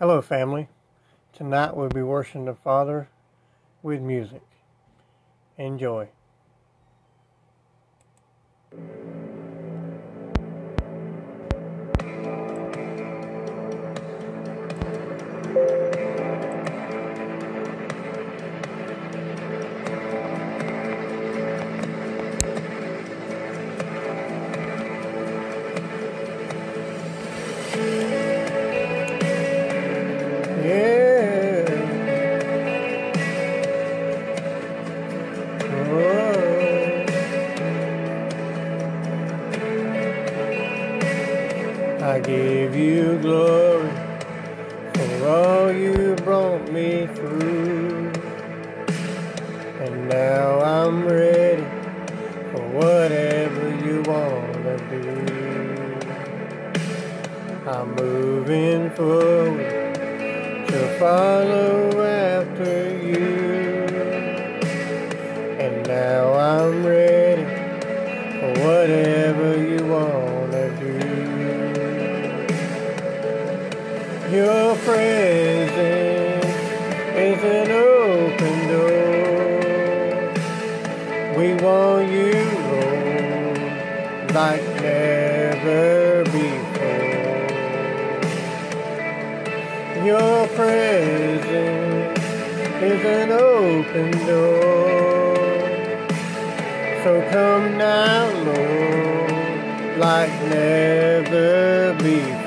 Hello, family. Tonight we'll be worshiping the Father with music. Enjoy. I give you glory for all you brought me through. And now I'm ready for whatever you want to do. I'm moving forward to follow Your presence is an open door. We want you, Lord, like never before. Your presence is an open door. So come now, Lord, like never before.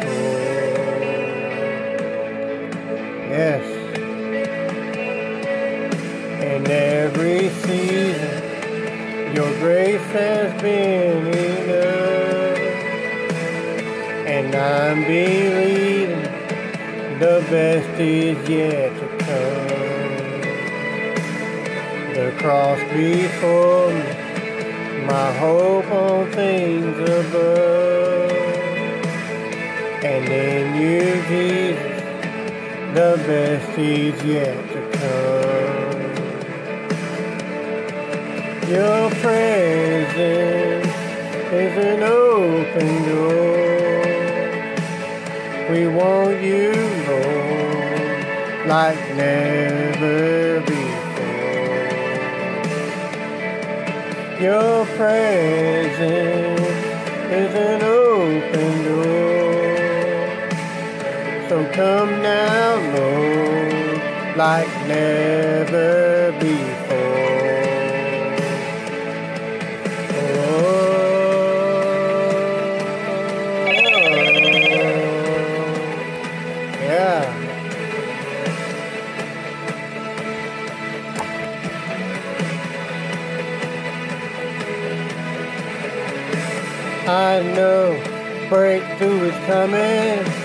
Yes. In every season, your grace has been enough. And I'm believing the best is yet to come. The cross before me, my hope on things above. And in you, Jesus the best is yet to come. Your presence is an open door. We want you, Lord, like never before. Your presence is an open So come now, Lord, like never before. Oh, yeah. I know breakthrough is coming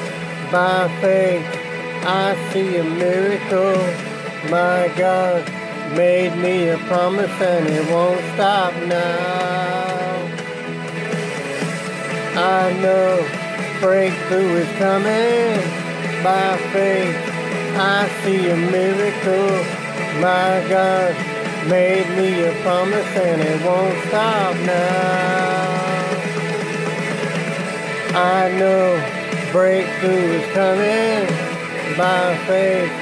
by faith. I see a miracle. My God made me a promise and it won't stop now. I know breakthrough is coming by faith. I see a miracle. My God made me a promise and it won't stop now. I know breakthrough is coming by faith.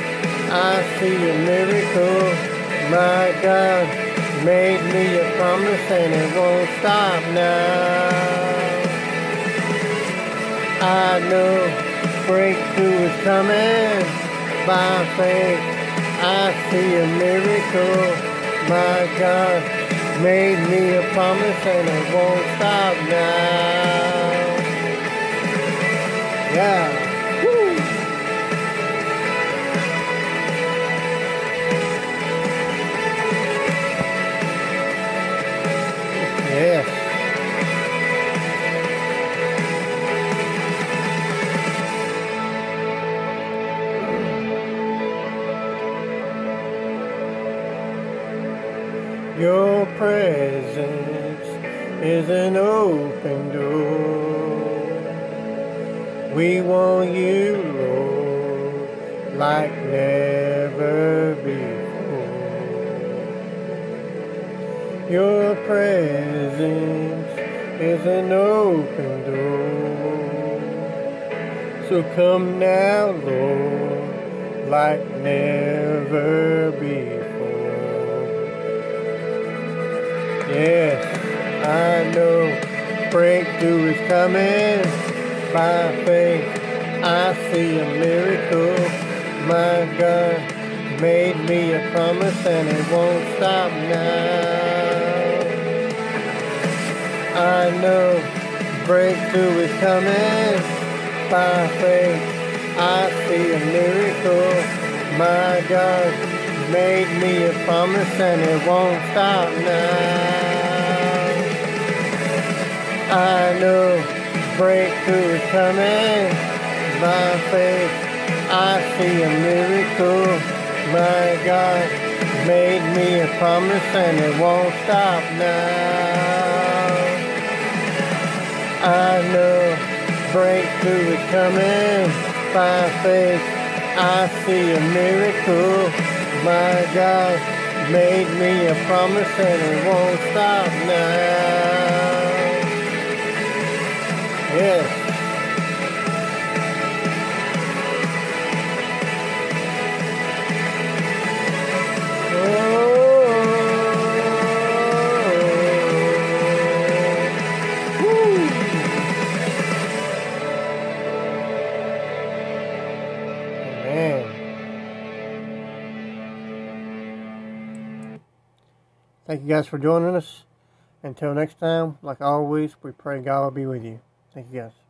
I see a miracle. My God made me a promise and it won't stop now. I know breakthrough is coming by faith. I see a miracle. My God made me a promise and it won't stop now. Yeah. Yes. Your presence is an open door. We want you, Lord, like never before. Your presence is an open door. So come now, Lord, like never before. Yes, I know breakthrough is coming by faith. I see a miracle. My God made me a promise and it won't stop now. I know breakthrough is coming by faith. I see a miracle. My God made me a promise and it won't stop now. I know breakthrough is coming by faith. I see a miracle. My God made me a promise and it won't stop now. I know breakthrough is coming by faith. I see a miracle. My God made me a promise and it won't stop now. Yes. Thank you guys for joining us. Until next time, like always, we pray God will be with you. Thank you guys.